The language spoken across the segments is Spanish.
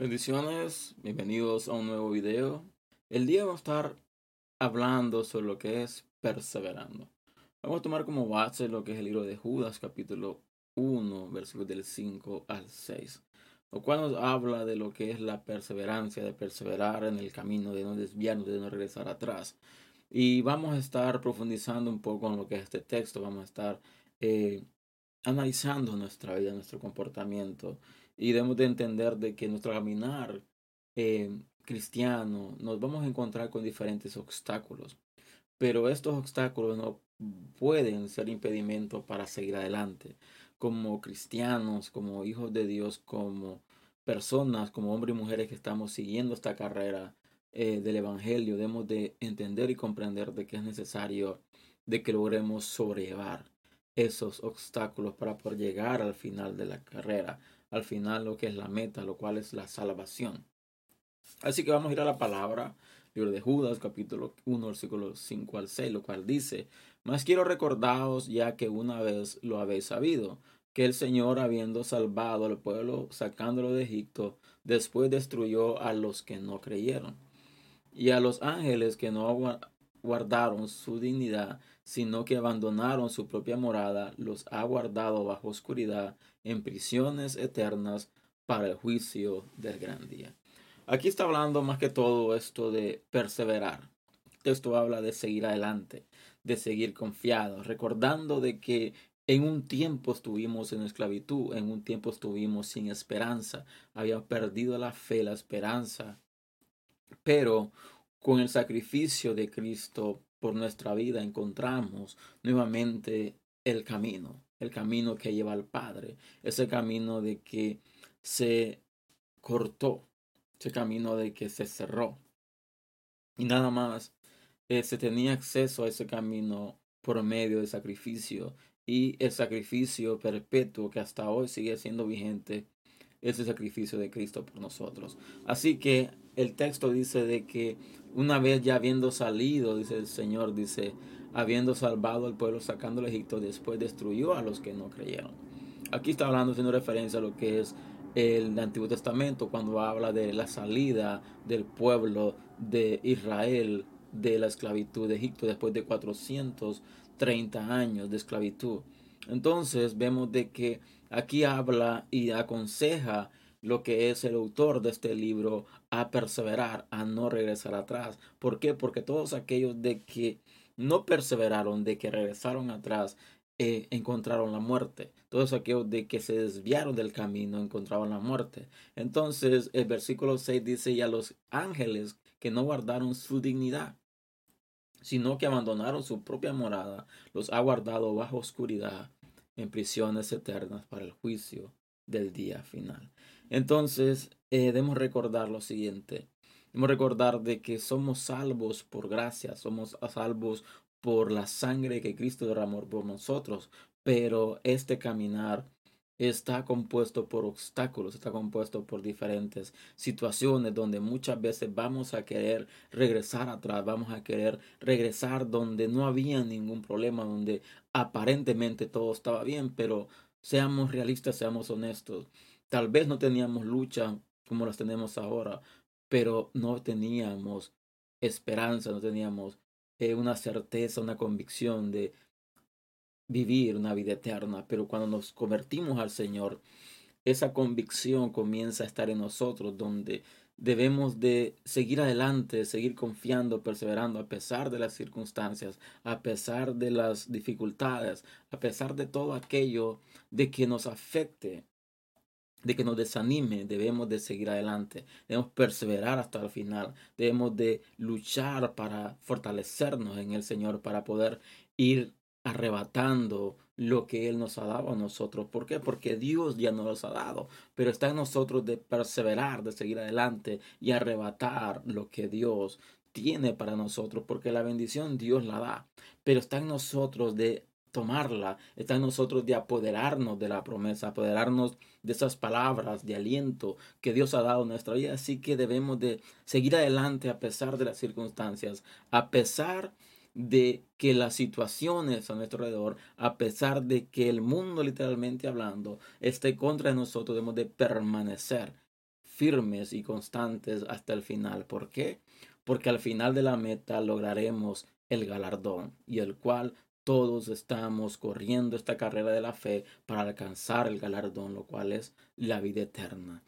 Bendiciones, bienvenidos a un nuevo video. El día vamos a estar hablando sobre lo que es perseverando. Vamos a tomar como base lo que es el libro de Judas, capítulo 1, versículos del 5 al 6, lo cual nos habla de lo que es la perseverancia, de perseverar en el camino, de no desviarnos, de no regresar atrás. Y vamos a estar profundizando un poco en lo que es este texto, vamos a estar eh, analizando nuestra vida, nuestro comportamiento y debemos de entender de que nuestro caminar eh, cristiano nos vamos a encontrar con diferentes obstáculos, pero estos obstáculos no pueden ser impedimento para seguir adelante. Como cristianos, como hijos de Dios, como personas, como hombres y mujeres que estamos siguiendo esta carrera eh, del Evangelio, debemos de entender y comprender de que es necesario de que logremos sobrellevar esos obstáculos para poder llegar al final de la carrera, al final lo que es la meta, lo cual es la salvación. Así que vamos a ir a la palabra, libro de Judas, capítulo 1, versículo 5 al 6, lo cual dice, mas quiero recordaros ya que una vez lo habéis sabido, que el Señor, habiendo salvado al pueblo, sacándolo de Egipto, después destruyó a los que no creyeron. Y a los ángeles que no guardaron su dignidad, sino que abandonaron su propia morada, los ha guardado bajo oscuridad en prisiones eternas para el juicio del gran día. Aquí está hablando más que todo esto de perseverar. Esto habla de seguir adelante, de seguir confiados, recordando de que en un tiempo estuvimos en esclavitud, en un tiempo estuvimos sin esperanza, había perdido la fe, la esperanza, pero con el sacrificio de Cristo por nuestra vida encontramos nuevamente el camino, el camino que lleva al Padre, ese camino de que se cortó, ese camino de que se cerró. Y nada más eh, se tenía acceso a ese camino por medio del sacrificio y el sacrificio perpetuo que hasta hoy sigue siendo vigente es el sacrificio de Cristo por nosotros. Así que el texto dice de que una vez ya habiendo salido, dice el Señor, dice, habiendo salvado al pueblo sacando el Egipto, después destruyó a los que no creyeron. Aquí está hablando, haciendo referencia a lo que es el Antiguo Testamento, cuando habla de la salida del pueblo de Israel de la esclavitud de Egipto después de 430 años de esclavitud. Entonces vemos de que aquí habla y aconseja lo que es el autor de este libro a perseverar, a no regresar atrás. ¿Por qué? Porque todos aquellos de que no perseveraron, de que regresaron atrás, eh, encontraron la muerte. Todos aquellos de que se desviaron del camino encontraron la muerte. Entonces el versículo 6 dice, y a los ángeles que no guardaron su dignidad, sino que abandonaron su propia morada, los ha guardado bajo oscuridad en prisiones eternas para el juicio del día final. Entonces, eh, debemos recordar lo siguiente. Debemos recordar de que somos salvos por gracia, somos salvos por la sangre que Cristo derramó por nosotros, pero este caminar está compuesto por obstáculos, está compuesto por diferentes situaciones donde muchas veces vamos a querer regresar atrás, vamos a querer regresar donde no había ningún problema, donde aparentemente todo estaba bien, pero seamos realistas, seamos honestos. Tal vez no teníamos lucha como las tenemos ahora, pero no teníamos esperanza, no teníamos eh, una certeza, una convicción de vivir una vida eterna, pero cuando nos convertimos al Señor, esa convicción comienza a estar en nosotros, donde debemos de seguir adelante, seguir confiando, perseverando a pesar de las circunstancias, a pesar de las dificultades, a pesar de todo aquello de que nos afecte, de que nos desanime, debemos de seguir adelante, debemos perseverar hasta el final, debemos de luchar para fortalecernos en el Señor, para poder ir arrebatando lo que Él nos ha dado a nosotros. ¿Por qué? Porque Dios ya nos ha dado, pero está en nosotros de perseverar, de seguir adelante y arrebatar lo que Dios tiene para nosotros, porque la bendición Dios la da, pero está en nosotros de tomarla, está en nosotros de apoderarnos de la promesa, apoderarnos de esas palabras de aliento que Dios ha dado a nuestra vida. Así que debemos de seguir adelante a pesar de las circunstancias, a pesar de que las situaciones a nuestro alrededor, a pesar de que el mundo literalmente hablando esté contra nosotros, debemos de permanecer firmes y constantes hasta el final. ¿Por qué? Porque al final de la meta lograremos el galardón y el cual todos estamos corriendo esta carrera de la fe para alcanzar el galardón, lo cual es la vida eterna.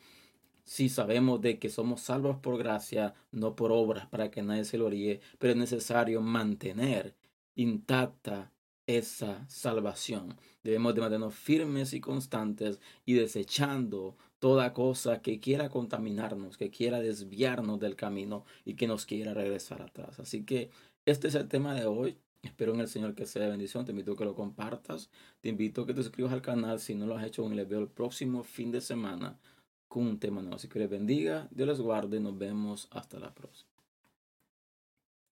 Si sabemos de que somos salvos por gracia, no por obras, para que nadie se lo oríe, pero es necesario mantener intacta esa salvación. Debemos de mantenernos firmes y constantes y desechando toda cosa que quiera contaminarnos, que quiera desviarnos del camino y que nos quiera regresar atrás. Así que este es el tema de hoy. Espero en el Señor que sea bendición. Te invito a que lo compartas. Te invito a que te suscribas al canal si no lo has hecho. Y les veo el próximo fin de semana con un tema nuevo. Así que les bendiga, Dios les guarde. Nos vemos hasta la próxima.